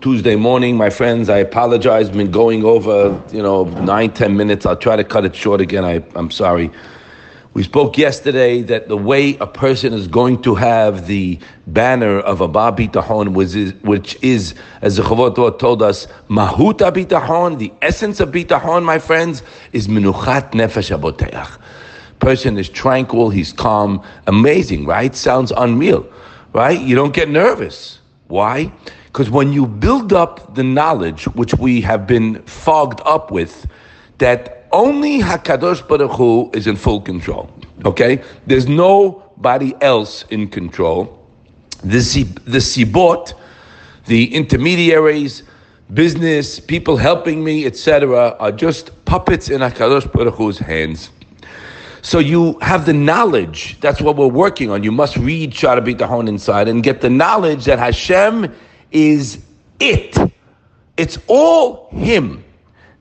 Tuesday morning. My friends, I apologize. I've Been going over, you know, nine, ten minutes. I'll try to cut it short again. I, I'm sorry. We spoke yesterday that the way a person is going to have the banner of a Bitachon, which is, which is as the Chavot told us, Mahuta Bitachon, the essence of Bitachon, my friends, is Minuchat Nefesh Aboteach. Person is tranquil, he's calm, amazing, right? Sounds unreal right? You don't get nervous. Why? Because when you build up the knowledge, which we have been fogged up with, that only Hakadosh Baruch Hu is in full control. Okay, there's nobody else in control. The the sibot, the intermediaries, business people helping me, etc., are just puppets in Hakadosh Baruch Hu's hands. So you have the knowledge. That's what we're working on. You must read Sha'ar HaBitachon inside and get the knowledge that Hashem is it. It's all Him.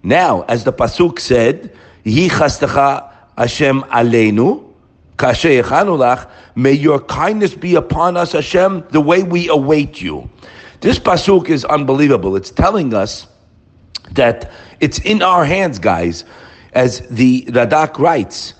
Now, as the pasuk said, "Yi Hashem aleinu." May your kindness be upon us, Hashem, the way we await you. This pasuk is unbelievable. It's telling us that it's in our hands, guys, as the Radak writes.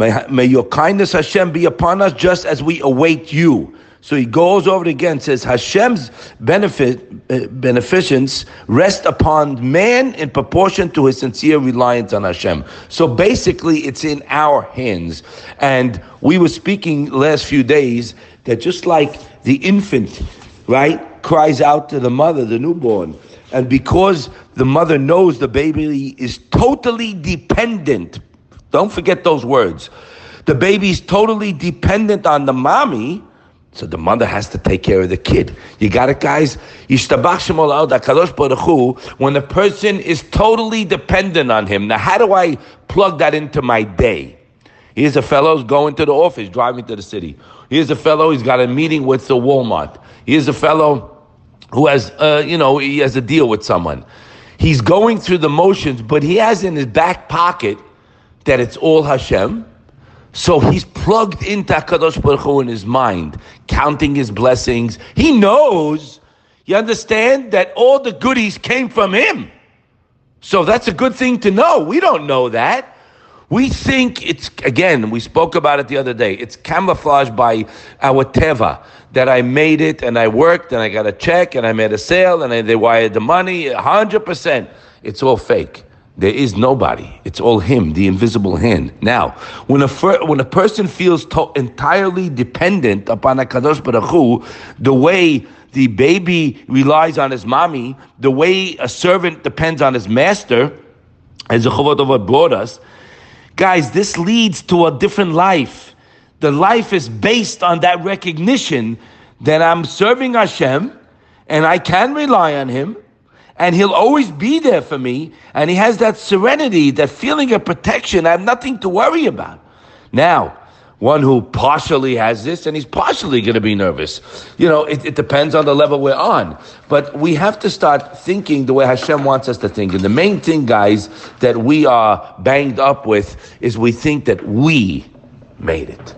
May, may your kindness, Hashem, be upon us just as we await you. So he goes over again, says Hashem's benefit, uh, beneficence rest upon man in proportion to his sincere reliance on Hashem. So basically, it's in our hands. And we were speaking last few days that just like the infant, right, cries out to the mother, the newborn, and because the mother knows the baby is totally dependent don't forget those words. The baby's totally dependent on the mommy, so the mother has to take care of the kid. You got it, guys? When the person is totally dependent on him. Now, how do I plug that into my day? Here's a fellow who's going to the office, driving to the city. Here's a fellow, he's got a meeting with the Walmart. Here's a fellow who has, uh, you know, he has a deal with someone. He's going through the motions, but he has in his back pocket that it's all Hashem. So he's plugged into Hakadosh Baruch Hu in his mind, counting his blessings. He knows, you understand, that all the goodies came from him. So that's a good thing to know. We don't know that. We think it's, again, we spoke about it the other day, it's camouflaged by our Teva, that I made it and I worked and I got a check and I made a sale and I, they wired the money, 100%. It's all fake. There is nobody. It's all Him, the invisible hand. Now, when a fir- when a person feels to- entirely dependent upon Hakadosh Baruch Hu, the way the baby relies on his mommy, the way a servant depends on his master, as the Chavot brought us, guys, this leads to a different life. The life is based on that recognition that I'm serving Hashem and I can rely on Him and he'll always be there for me. And he has that serenity, that feeling of protection. I have nothing to worry about. Now, one who partially has this and he's partially going to be nervous. You know, it, it, depends on the level we're on. But we have to start thinking the way Hashem wants us to think. And the main thing, guys, that we are banged up with is we think that we made it.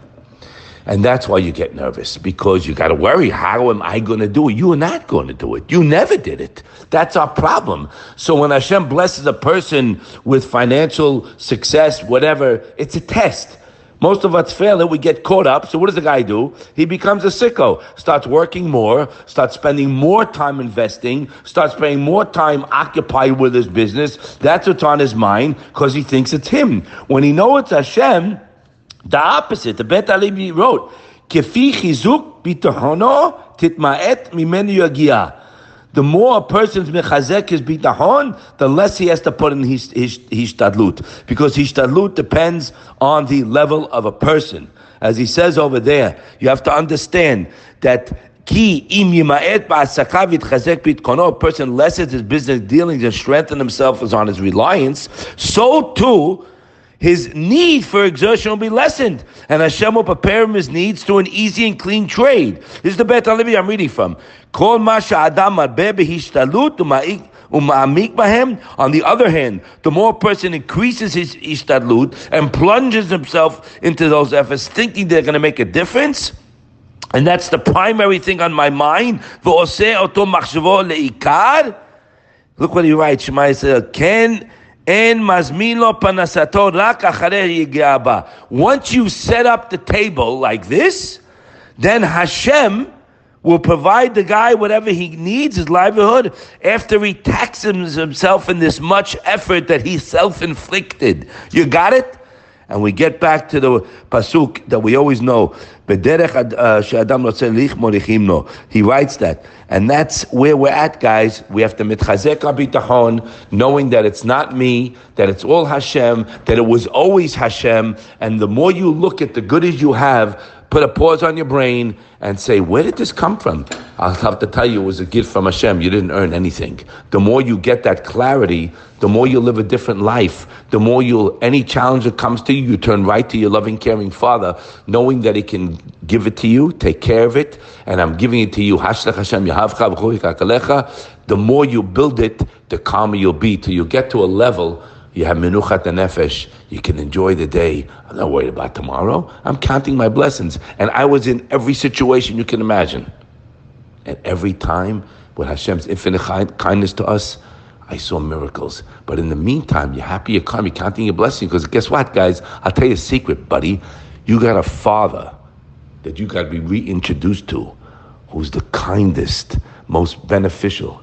And that's why you get nervous because you got to worry, how am I going to do it? You are not going to do it. You never did it. That's our problem. So when Hashem blesses a person with financial success, whatever, it's a test. Most of us fail it. We get caught up. So what does the guy do? He becomes a sicko. Starts working more. Starts spending more time investing. Starts spending more time occupied with his business. That's what's on his mind because he thinks it's him. When he knows it's Hashem, the opposite, the Bet Alibi wrote, Kefi chizuk bitahono titma'et mimenu yagia. The more a person's mechazek is bitahon, the less he has to put in his, his, his tadlut. Because his tadlut depends on the level of a person. As he says over there, you have to understand that Ki im yimaet ba'asakav yitchazek bitkono, a person lessens his business dealings and strengthens himself as on his reliance, so too his need for exertion will be lessened, and Hashem will prepare him his needs to an easy and clean trade. This is the Bet Alibi I'm reading from. Kol masha adam On the other hand, the more a person increases his ishtadlut and plunges himself into those efforts, thinking they're going to make a difference, and that's the primary thing on my mind. Look what he writes, Shema Yisrael, Ken Once you set up the table like this, then Hashem will provide the guy whatever he needs, his livelihood, after he taxes himself in this much effort that he self-inflicted. You got it? And we get back to the pasuk that we always know. Uh, he writes that. And that's where we're at, guys. We have to mitchazek abitachon, knowing that it's not me, that it's all Hashem, that it was always Hashem. And the more you look at the goodies you have, put a pause on your brain and say, where did this come from? I'll have to tell you, it was a gift from Hashem. You didn't earn anything. The more you get that clarity, the more you live a different life. The more you'll, any challenge that comes to you, you turn right to your loving, caring Father, knowing that He can give it to you, take care of it, and I'm giving it to you. The more you build it, the calmer you'll be till you get to a level you have menuchat nefesh. You can enjoy the day. I'm not worried about tomorrow. I'm counting my blessings. And I was in every situation you can imagine. And every time, with Hashem's infinite kindness to us, I saw miracles. But in the meantime, you're happy, you're calm, you're counting your blessings. Because guess what, guys? I'll tell you a secret, buddy. You got a father that you got to be reintroduced to who's the kindest, most beneficial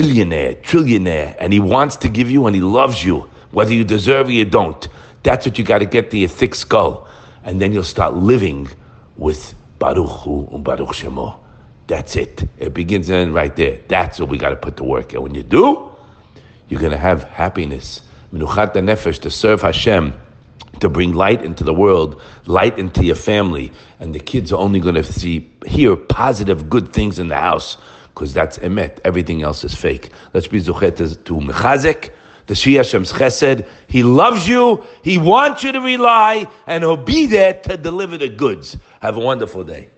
billionaire, trillionaire, and he wants to give you and he loves you, whether you deserve it or you don't. That's what you got to get to your thick skull. And then you'll start living with Baruch Hu and Baruch Shemo. That's it. It begins and ends right there. That's what we got to put to work. And when you do, you're going to have happiness. Menuchat nefesh to serve Hashem, to bring light into the world, light into your family, and the kids are only going to see, hear positive, good things in the house because that's emet. Everything else is fake. Let's be zuchet to mechazek, the Shia Hashem's chesed. He loves you. He wants you to rely, and he'll be there to deliver the goods. Have a wonderful day.